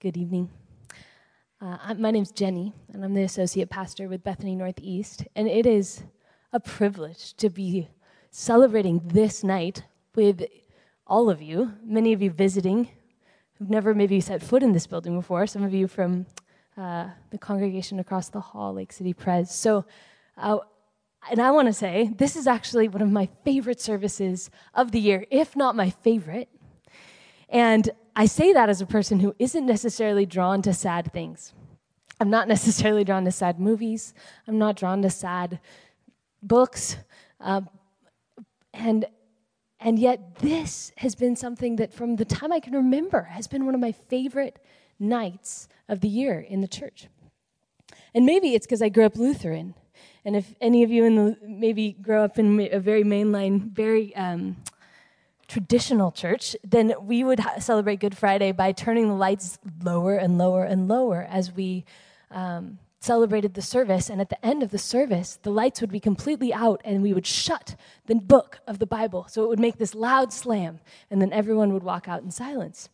Good evening. Uh, my name's Jenny, and I'm the associate pastor with Bethany Northeast. And it is a privilege to be celebrating this night with all of you, many of you visiting who've never maybe set foot in this building before, some of you from uh, the congregation across the hall, Lake City Pres. So, uh, and I want to say, this is actually one of my favorite services of the year, if not my favorite. And I say that as a person who isn't necessarily drawn to sad things. I'm not necessarily drawn to sad movies. I'm not drawn to sad books. Uh, and, and yet, this has been something that, from the time I can remember, has been one of my favorite nights of the year in the church. And maybe it's because I grew up Lutheran. And if any of you in the, maybe grow up in a very mainline, very um, traditional church, then we would celebrate Good Friday by turning the lights lower and lower and lower as we um, celebrated the service. And at the end of the service, the lights would be completely out and we would shut the book of the Bible. So it would make this loud slam, and then everyone would walk out in silence.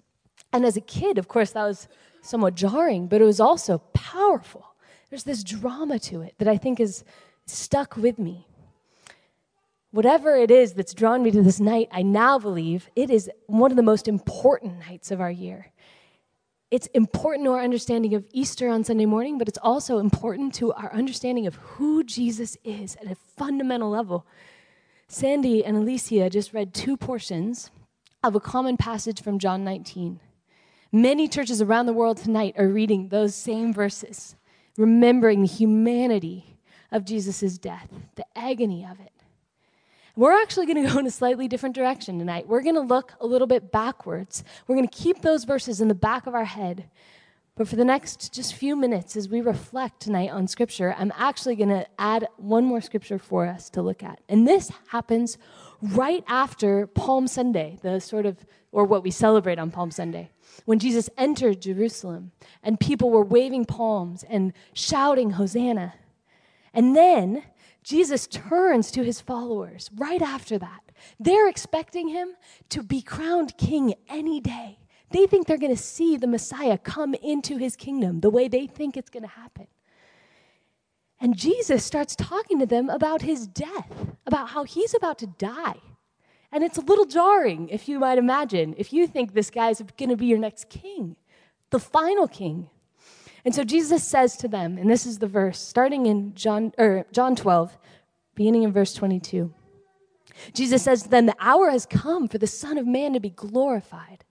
And as a kid, of course, that was somewhat jarring, but it was also powerful. There's this drama to it that I think is stuck with me whatever it is that's drawn me to this night, I now believe it is one of the most important nights of our year. It's important to our understanding of Easter on Sunday morning, but it's also important to our understanding of who Jesus is at a fundamental level. Sandy and Alicia just read two portions of a common passage from John 19. Many churches around the world tonight are reading those same verses, remembering the humanity of Jesus' death, the agony of it. We're actually going to go in a slightly different direction tonight. We're going to look a little bit backwards. We're going to keep those verses in the back of our head. But for the next just few minutes, as we reflect tonight on Scripture, I'm actually going to add one more Scripture for us to look at. And this happens right after Palm Sunday, the sort of, or what we celebrate on Palm Sunday, when Jesus entered Jerusalem and people were waving palms and shouting, Hosanna. And then Jesus turns to his followers right after that. They're expecting him to be crowned king any day. They think they're going to see the Messiah come into his kingdom the way they think it's going to happen. And Jesus starts talking to them about his death, about how he's about to die. And it's a little jarring, if you might imagine, if you think this guy's going to be your next king, the final king. And so Jesus says to them, and this is the verse starting in John or John 12, beginning in verse 22. Jesus says to them, The hour has come for the Son of Man to be glorified.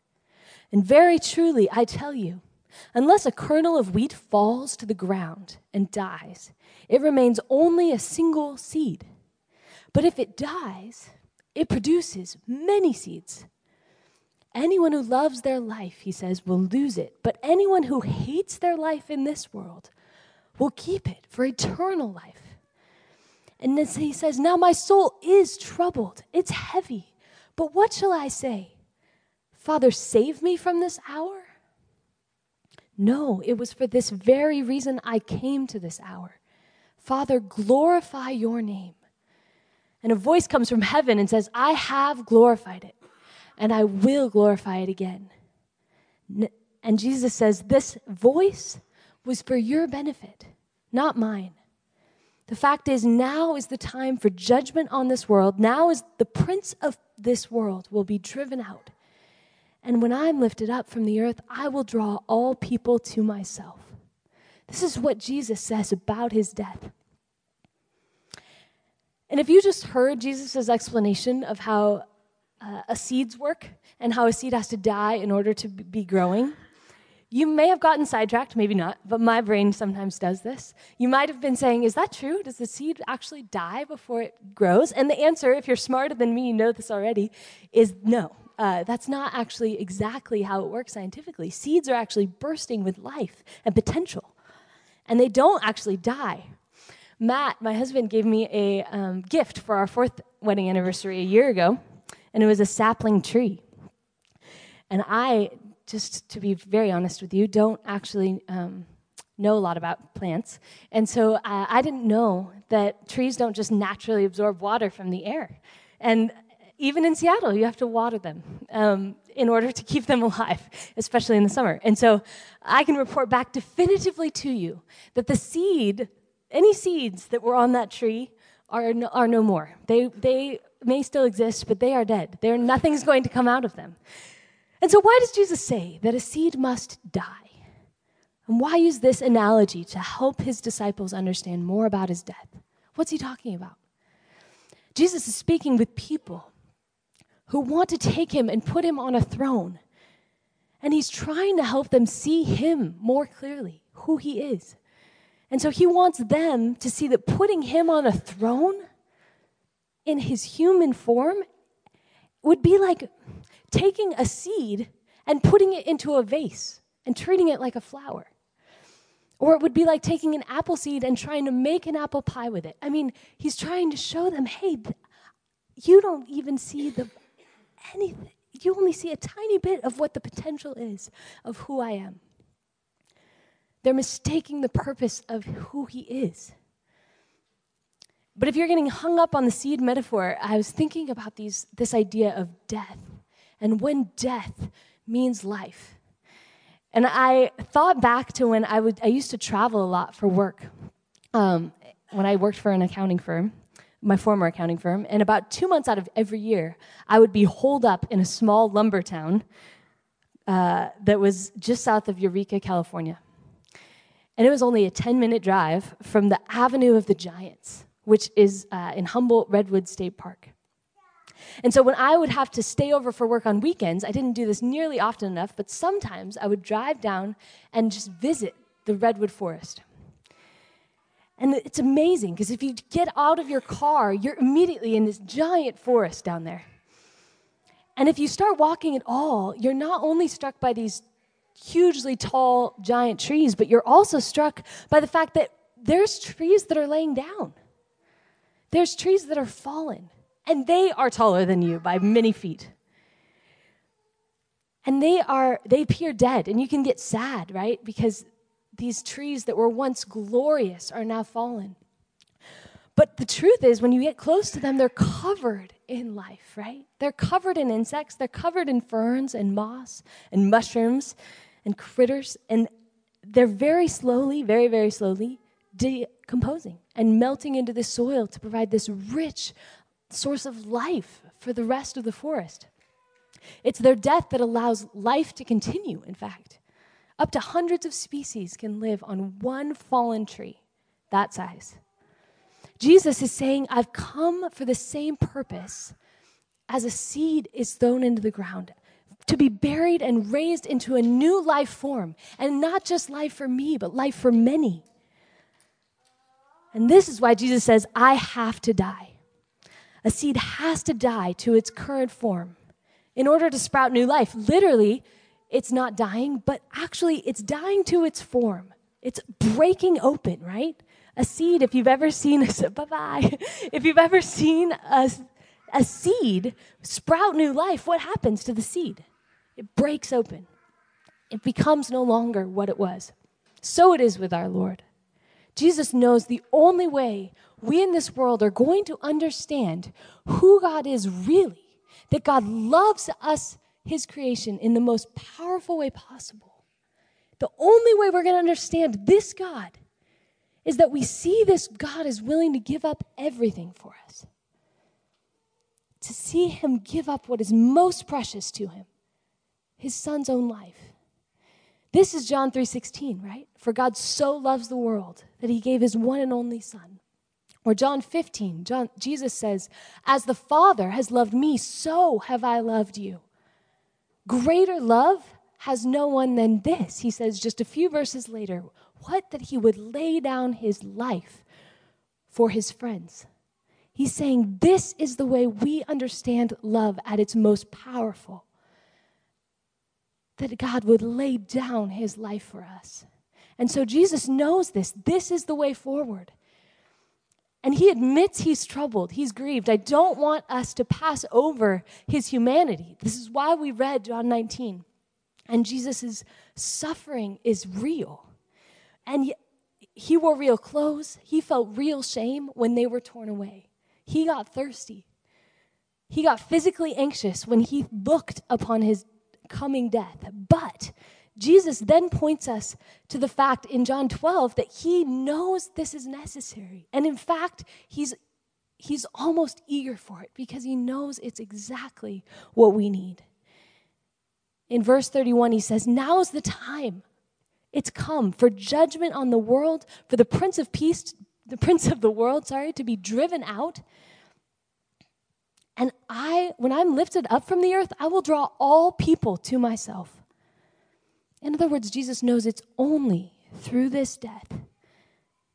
And very truly, I tell you, unless a kernel of wheat falls to the ground and dies, it remains only a single seed. But if it dies, it produces many seeds. Anyone who loves their life, he says, will lose it. But anyone who hates their life in this world will keep it for eternal life. And then he says, Now my soul is troubled, it's heavy. But what shall I say? Father, save me from this hour? No, it was for this very reason I came to this hour. Father, glorify your name. And a voice comes from heaven and says, I have glorified it and I will glorify it again. And Jesus says, This voice was for your benefit, not mine. The fact is, now is the time for judgment on this world. Now is the prince of this world will be driven out. And when I'm lifted up from the earth, I will draw all people to myself. This is what Jesus says about his death. And if you just heard Jesus' explanation of how uh, a seed's work and how a seed has to die in order to be growing. You may have gotten sidetracked, maybe not, but my brain sometimes does this. You might have been saying, Is that true? Does the seed actually die before it grows? And the answer, if you're smarter than me, you know this already, is no. Uh, that's not actually exactly how it works scientifically. Seeds are actually bursting with life and potential, and they don't actually die. Matt, my husband, gave me a um, gift for our fourth wedding anniversary a year ago and it was a sapling tree. And I, just to be very honest with you, don't actually um, know a lot about plants. And so uh, I didn't know that trees don't just naturally absorb water from the air. And even in Seattle, you have to water them. Um, in order to keep them alive, especially in the summer. And so I can report back definitively to you that the seed, any seeds that were on that tree, are no, are no more. They, they may still exist, but they are dead. There, nothing's going to come out of them. And so, why does Jesus say that a seed must die? And why use this analogy to help his disciples understand more about his death? What's he talking about? Jesus is speaking with people who want to take him and put him on a throne. And he's trying to help them see him more clearly, who he is. And so he wants them to see that putting him on a throne in his human form would be like taking a seed and putting it into a vase and treating it like a flower. Or it would be like taking an apple seed and trying to make an apple pie with it. I mean, he's trying to show them, hey, you don't even see the anything. You only see a tiny bit of what the potential is of who I am. They're mistaking the purpose of who he is. But if you're getting hung up on the seed metaphor, I was thinking about these, this idea of death and when death means life. And I thought back to when I, would, I used to travel a lot for work. Um, when I worked for an accounting firm, my former accounting firm, and about two months out of every year, I would be holed up in a small lumber town uh, that was just south of Eureka, California. And it was only a 10 minute drive from the Avenue of the Giants, which is uh, in Humboldt Redwood State Park. And so when I would have to stay over for work on weekends, I didn't do this nearly often enough, but sometimes I would drive down and just visit the redwood forest. And it's amazing because if you get out of your car, you're immediately in this giant forest down there. And if you start walking at all, you're not only struck by these hugely tall, giant trees, but you're also struck by the fact that there's trees that are laying down. There's trees that are fallen and they are taller than you by many feet. And they are they appear dead and you can get sad, right? Because these trees that were once glorious are now fallen. But the truth is when you get close to them they're covered in life, right? They're covered in insects, they're covered in ferns and moss and mushrooms and critters and they're very slowly, very very slowly decomposing and melting into the soil to provide this rich source of life for the rest of the forest. It's their death that allows life to continue, in fact. Up to hundreds of species can live on one fallen tree, that size. Jesus is saying, I've come for the same purpose as a seed is thrown into the ground to be buried and raised into a new life form. And not just life for me, but life for many. And this is why Jesus says, I have to die. A seed has to die to its current form in order to sprout new life. Literally, it's not dying, but actually, it's dying to its form. It's breaking open, right? A seed, if you've ever seen a, bye bye, if you've ever seen a, a seed sprout new life, what happens to the seed? It breaks open. It becomes no longer what it was. So it is with our Lord. Jesus knows the only way we in this world are going to understand who God is really, that God loves us, his creation, in the most powerful way possible. The only way we're going to understand this God is that we see this God is willing to give up everything for us. To see him give up what is most precious to him, his son's own life. This is John 3:16, right? For God so loves the world that he gave his one and only son. Or John 15, John, Jesus says, As the Father has loved me, so have I loved you. Greater love has no one than this. He says just a few verses later, what? That he would lay down his life for his friends. He's saying this is the way we understand love at its most powerful that God would lay down his life for us. And so Jesus knows this. This is the way forward. And he admits he's troubled, he's grieved. I don't want us to pass over his humanity. This is why we read John 19. And Jesus' suffering is real. And he wore real clothes. He felt real shame when they were torn away. He got thirsty. He got physically anxious when he looked upon his coming death. But Jesus then points us to the fact in John 12 that he knows this is necessary. And in fact, he's, he's almost eager for it because he knows it's exactly what we need. In verse 31, he says, Now is the time. It's come for judgment on the world, for the Prince of Peace, the Prince of the world, sorry, to be driven out. And I, when I'm lifted up from the earth, I will draw all people to myself. In other words, Jesus knows it's only through this death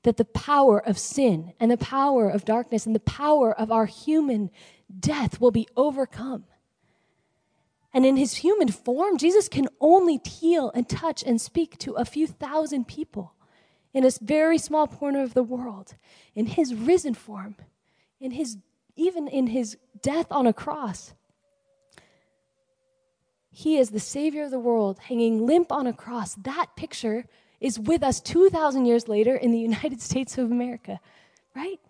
that the power of sin and the power of darkness and the power of our human death will be overcome. And in his human form, Jesus can only heal and touch and speak to a few thousand people in a very small corner of the world. In his risen form, in his even in his death on a cross, he is the Savior of the world, hanging limp on a cross. That picture is with us 2,000 years later in the United States of America, right?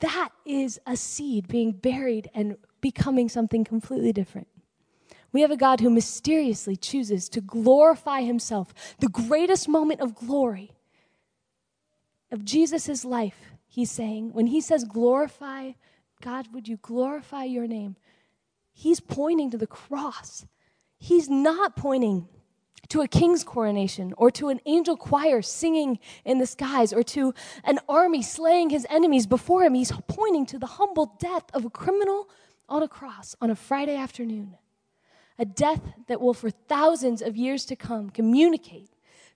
That is a seed being buried and becoming something completely different. We have a God who mysteriously chooses to glorify himself. The greatest moment of glory of Jesus' life, he's saying, when he says, glorify, God, would you glorify your name? He's pointing to the cross he's not pointing to a king's coronation or to an angel choir singing in the skies or to an army slaying his enemies before him. He's pointing to the humble death of a criminal on a cross on a Friday afternoon. A death that will, for thousands of years to come, communicate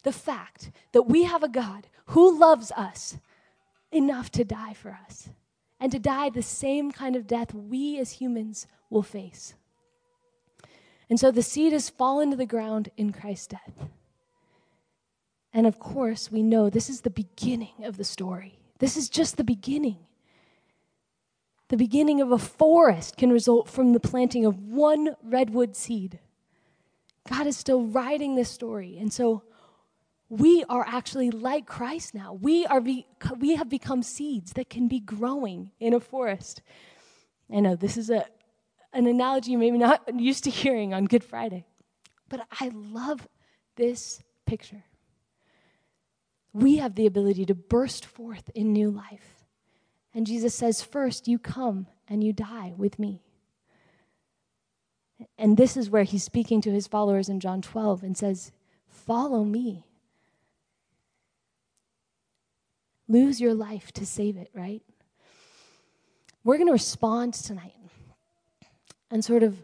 the fact that we have a God who loves us enough to die for us and to die the same kind of death we as humans will face. And so the seed has fallen to the ground in Christ's death. And of course, we know this is the beginning of the story. This is just the beginning. The beginning of a forest can result from the planting of one redwood seed. God is still writing this story. And so we are actually like Christ now. We, are be, we have become seeds that can be growing in a forest. I know this is a, an analogy you maybe not used to hearing on Good Friday. But I love this picture. We have the ability to burst forth in new life. And Jesus says, First, you come and you die with me. And this is where he's speaking to his followers in John 12 and says, Follow me. Lose your life to save it, right? We're going to respond tonight and sort of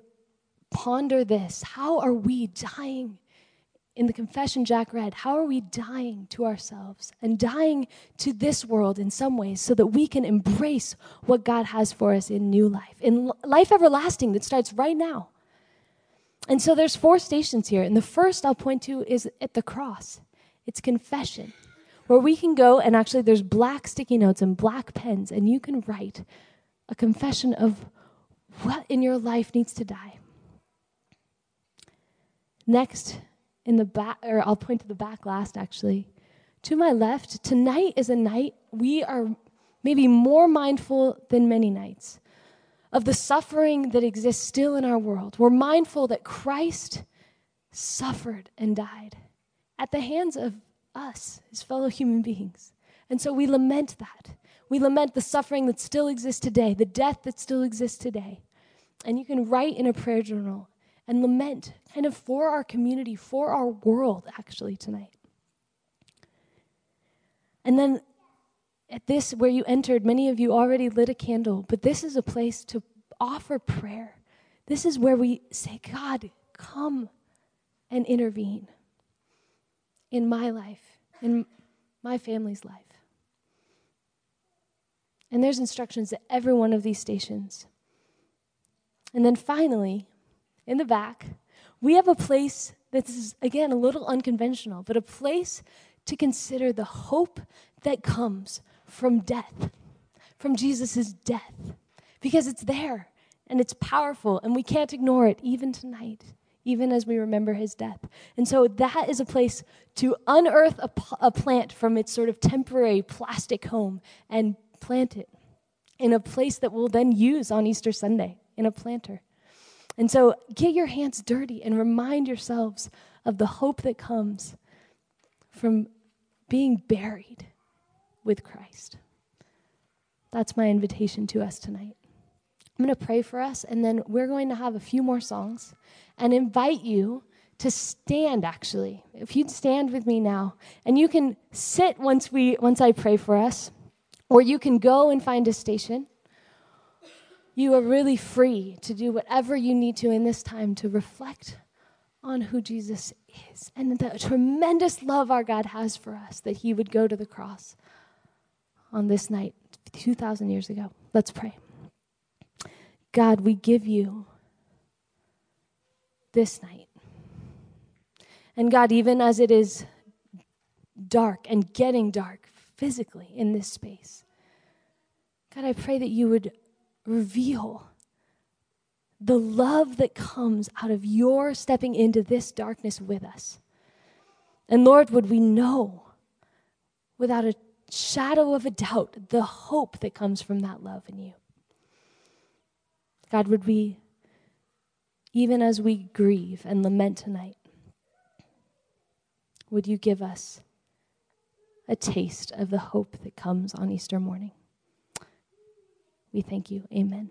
ponder this. How are we dying? In the confession Jack read, how are we dying to ourselves and dying to this world in some ways so that we can embrace what God has for us in new life, in life everlasting that starts right now? And so there's four stations here. And the first I'll point to is at the cross. It's confession, where we can go and actually there's black sticky notes and black pens, and you can write a confession of what in your life needs to die? Next, in the back, or I'll point to the back last actually. To my left, tonight is a night we are maybe more mindful than many nights of the suffering that exists still in our world. We're mindful that Christ suffered and died at the hands of us, his fellow human beings. And so we lament that. We lament the suffering that still exists today, the death that still exists today. And you can write in a prayer journal and lament kind of for our community, for our world, actually, tonight. And then at this, where you entered, many of you already lit a candle, but this is a place to offer prayer. This is where we say, God, come and intervene in my life, in my family's life. And there's instructions at every one of these stations. And then finally, in the back, we have a place that is, again, a little unconventional, but a place to consider the hope that comes from death, from Jesus' death, because it's there and it's powerful and we can't ignore it even tonight, even as we remember his death. And so that is a place to unearth a, plant from its sort of temporary plastic home and plant it in a place that we'll then use on Easter Sunday, in a planter. And so get your hands dirty and remind yourselves of the hope that comes from being buried with Christ. That's my invitation to us tonight. I'm going to pray for us, and then we're going to have a few more songs and invite you to stand actually. If you'd stand with me now and you can sit once we once i pray for us or you can go and find a station. You are really free to do whatever you need to in this time to reflect on who jesus is and the tremendous love our god has for us that he would go to the cross on this night 2000 years ago. Let's pray god we give you this night and God, even as it is dark and getting dark physically in this space, God, I pray that you would reveal the love that comes out of your stepping into this darkness with us. And Lord, would we know without a shadow of a doubt the hope that comes from that love in you? God, would we, even as we grieve and lament tonight, would you give us a taste of the hope that comes on Easter morning? We thank you. Amen.